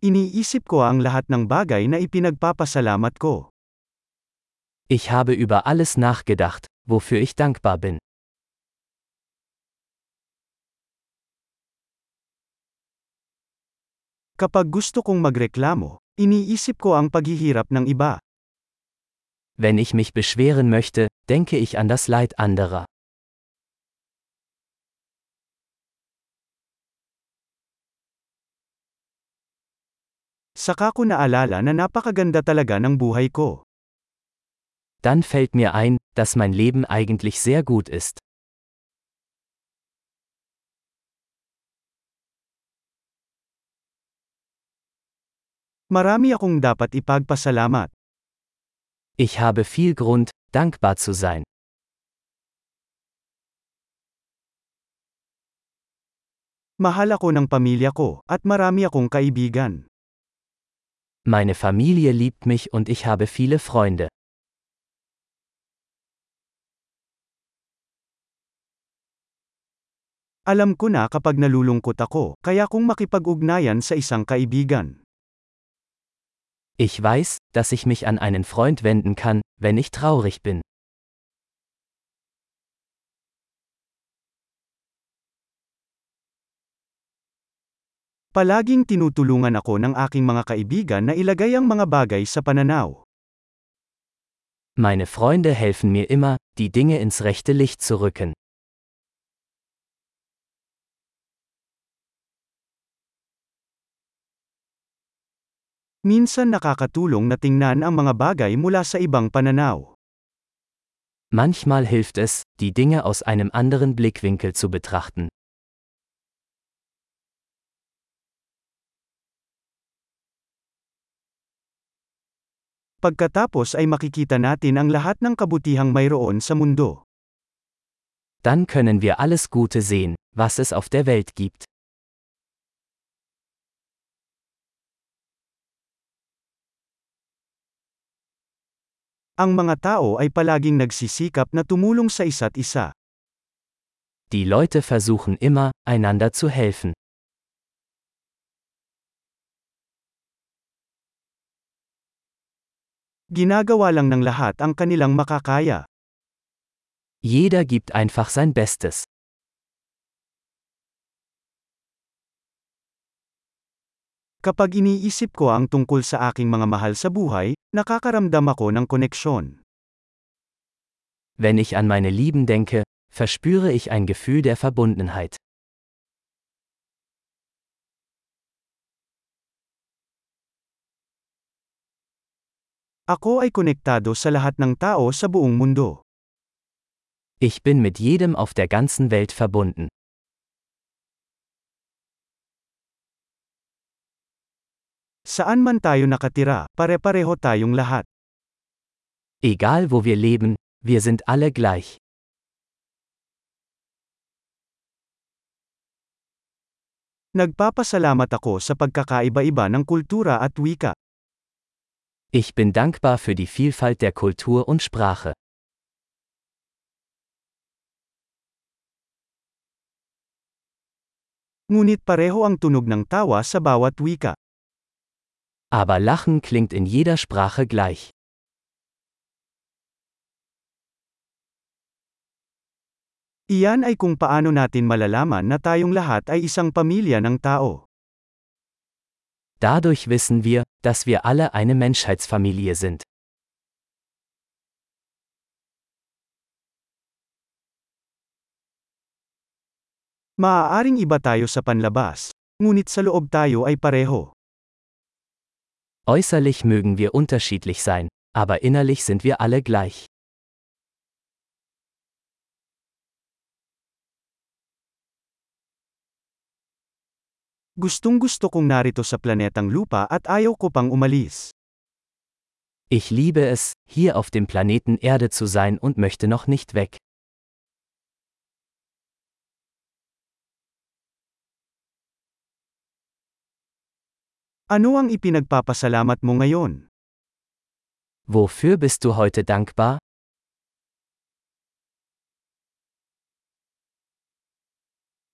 Iniisip ko ang lahat ng bagay na ipinagpapasalamat ko. Ich habe über alles nachgedacht, wofür ich dankbar bin. Kapag gusto kong magreklamo, iniisip ko ang paghihirap ng iba. Wenn ich mich beschweren möchte, denke ich an das Leid anderer. Saka ko naalala na napakaganda talaga ng buhay ko. Dann fällt mir ein, dass mein Leben eigentlich sehr gut ist. Marami akong dapat ipagpasalamat. Ich habe viel Grund, dankbar zu sein. Mahal ako ng pamilya ko, at marami akong kaibigan. Meine Familie liebt mich und ich habe viele Freunde. Alam ko na kapag nalulungkot ako, kaya kong makipag-ugnayan sa isang kaibigan. Ich weiß, dass ich mich an einen Freund wenden kann, wenn ich traurig bin. Palaging tinutulungan ako ng aking mga kaibigan na ilagay ang mga bagay sa pananaw. Meine Freunde helfen mir immer, die Dinge ins rechte Licht zu rücken. Minsan nakakatulong na tingnan ang mga bagay mula sa ibang pananaw. Manchmal hilft es, die Dinge aus einem anderen Blickwinkel zu betrachten. Pagkatapos ay makikita natin ang lahat ng kabutihang mayroon sa mundo. Dann können wir alles Gute sehen, was es auf der Welt gibt. Ang mga tao ay palaging nagsisikap na tumulong sa isa't isa. Die Leute versuchen immer, einander zu helfen. Ginagawa lang ng lahat ang kanilang makakaya. Jeder gibt einfach sein Bestes. Kapag iniisip ko ang tungkol sa aking mga mahal sa buhay, nakakaramdam ako ng koneksyon. Wenn ich an meine Lieben denke, verspüre ich ein Gefühl der Verbundenheit. Ako ay konektado sa lahat ng tao sa buong mundo. Ich bin mit jedem auf der ganzen Welt verbunden. Saan man tayo nakatira, pare-pareho tayong lahat. Egal wo wir leben, wir sind alle gleich. Nagpapasalamat ako sa pagkakaiba-iba ng kultura at wika. Ich bin dankbar für die Vielfalt der Kultur und Sprache. Ngunit pareho ang tunog ng tawa sa bawat wika. Aber Lachen klingt in jeder Sprache gleich. Iyan ay kung paano natin malalaman na tayong lahat ay isang pamilya ng tao. Dadurch wissen wir, dass wir alle eine Menschheitsfamilie sind. Maaaring iba tayo sa panlabas, ngunit sa loob tayo ay pareho. Äußerlich mögen wir unterschiedlich sein, aber innerlich sind wir alle gleich. Gustong gusto kong narito sa planetang lupa at ayaw ko pang umalis. Ich liebe es, hier auf dem Planeten Erde zu sein und möchte noch nicht weg. Ano ang ipinagpapasalamat mo ngayon? Wofür bist du heute dankbar?